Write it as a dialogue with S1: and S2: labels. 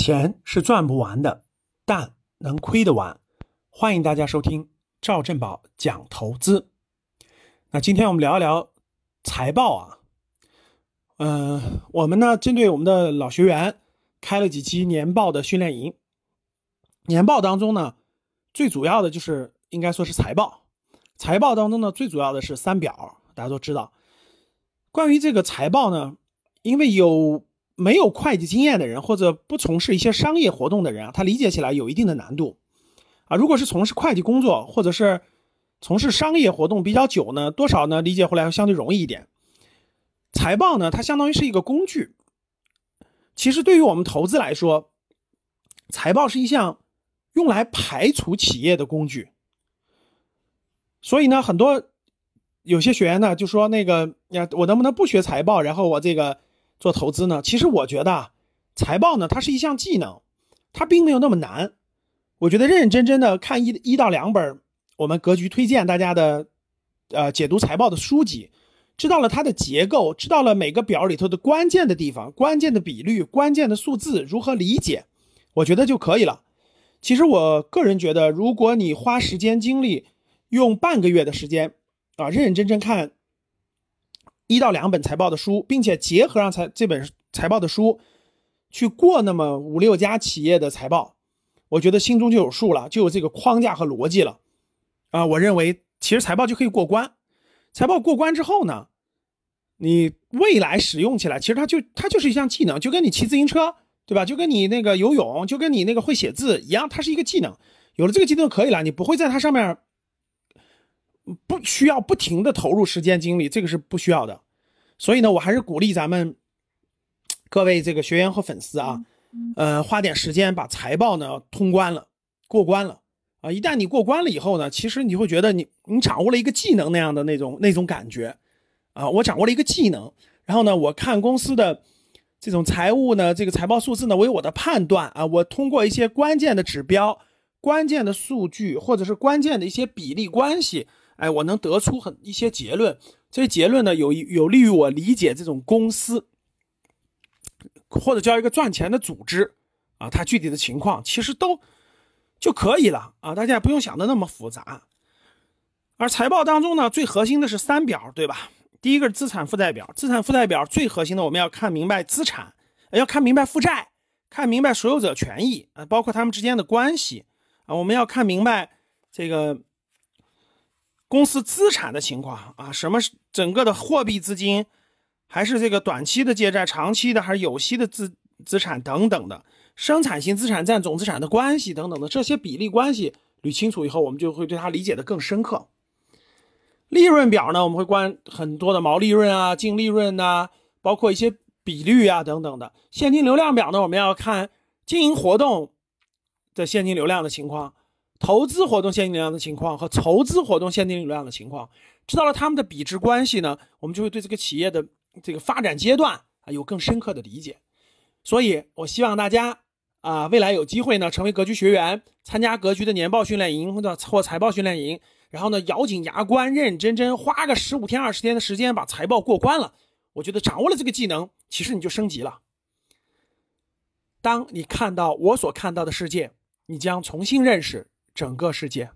S1: 钱是赚不完的，但能亏得完。欢迎大家收听赵正宝讲投资。那今天我们聊一聊财报啊。嗯，我们呢针对我们的老学员开了几期年报的训练营。年报当中呢，最主要的就是应该说是财报。财报当中呢，最主要的是三表，大家都知道。关于这个财报呢，因为有。没有会计经验的人，或者不从事一些商业活动的人啊，他理解起来有一定的难度啊。如果是从事会计工作，或者是从事商业活动比较久呢，多少呢理解回来相对容易一点。财报呢，它相当于是一个工具。其实对于我们投资来说，财报是一项用来排除企业的工具。所以呢，很多有些学员呢就说那个呀，我能不能不学财报，然后我这个。做投资呢，其实我觉得财报呢，它是一项技能，它并没有那么难。我觉得认认真真的看一一到两本我们格局推荐大家的，呃，解读财报的书籍，知道了它的结构，知道了每个表里头的关键的地方、关键的比率、关键的数字如何理解，我觉得就可以了。其实我个人觉得，如果你花时间精力，用半个月的时间啊，认认真真看。一到两本财报的书，并且结合上财这本财报的书，去过那么五六家企业的财报，我觉得心中就有数了，就有这个框架和逻辑了。啊，我认为其实财报就可以过关。财报过关之后呢，你未来使用起来，其实它就它就是一项技能，就跟你骑自行车，对吧？就跟你那个游泳，就跟你那个会写字一样，它是一个技能。有了这个技能可以了，你不会在它上面。不需要不停的投入时间精力，这个是不需要的。所以呢，我还是鼓励咱们各位这个学员和粉丝啊，呃，花点时间把财报呢通关了，过关了啊。一旦你过关了以后呢，其实你会觉得你你掌握了一个技能那样的那种那种感觉啊。我掌握了一个技能，然后呢，我看公司的这种财务呢，这个财报数字呢我有我的判断啊，我通过一些关键的指标、关键的数据或者是关键的一些比例关系。哎，我能得出很一些结论，这些结论呢有有利于我理解这种公司，或者叫一个赚钱的组织啊，它具体的情况其实都就可以了啊，大家也不用想的那么复杂。而财报当中呢，最核心的是三表，对吧？第一个是资产负债表，资产负债表最核心的我们要看明白资产，要看明白负债，看明白所有者权益啊，包括他们之间的关系啊，我们要看明白这个。公司资产的情况啊，什么整个的货币资金，还是这个短期的借债，长期的还是有息的资资产等等的，生产性资产占总资产的关系等等的这些比例关系捋清楚以后，我们就会对它理解的更深刻。利润表呢，我们会关很多的毛利润啊、净利润呐，包括一些比率啊等等的。现金流量表呢，我们要看经营活动的现金流量的情况。投资活动现金流量的情况和筹资活动现金流量的情况，知道了他们的比值关系呢，我们就会对这个企业的这个发展阶段啊有更深刻的理解。所以，我希望大家啊未来有机会呢成为格局学员，参加格局的年报训练营或者或财报训练营，然后呢咬紧牙关，认认真真花个十五天二十天的时间把财报过关了。我觉得掌握了这个技能，其实你就升级了。当你看到我所看到的世界，你将重新认识。整个世界。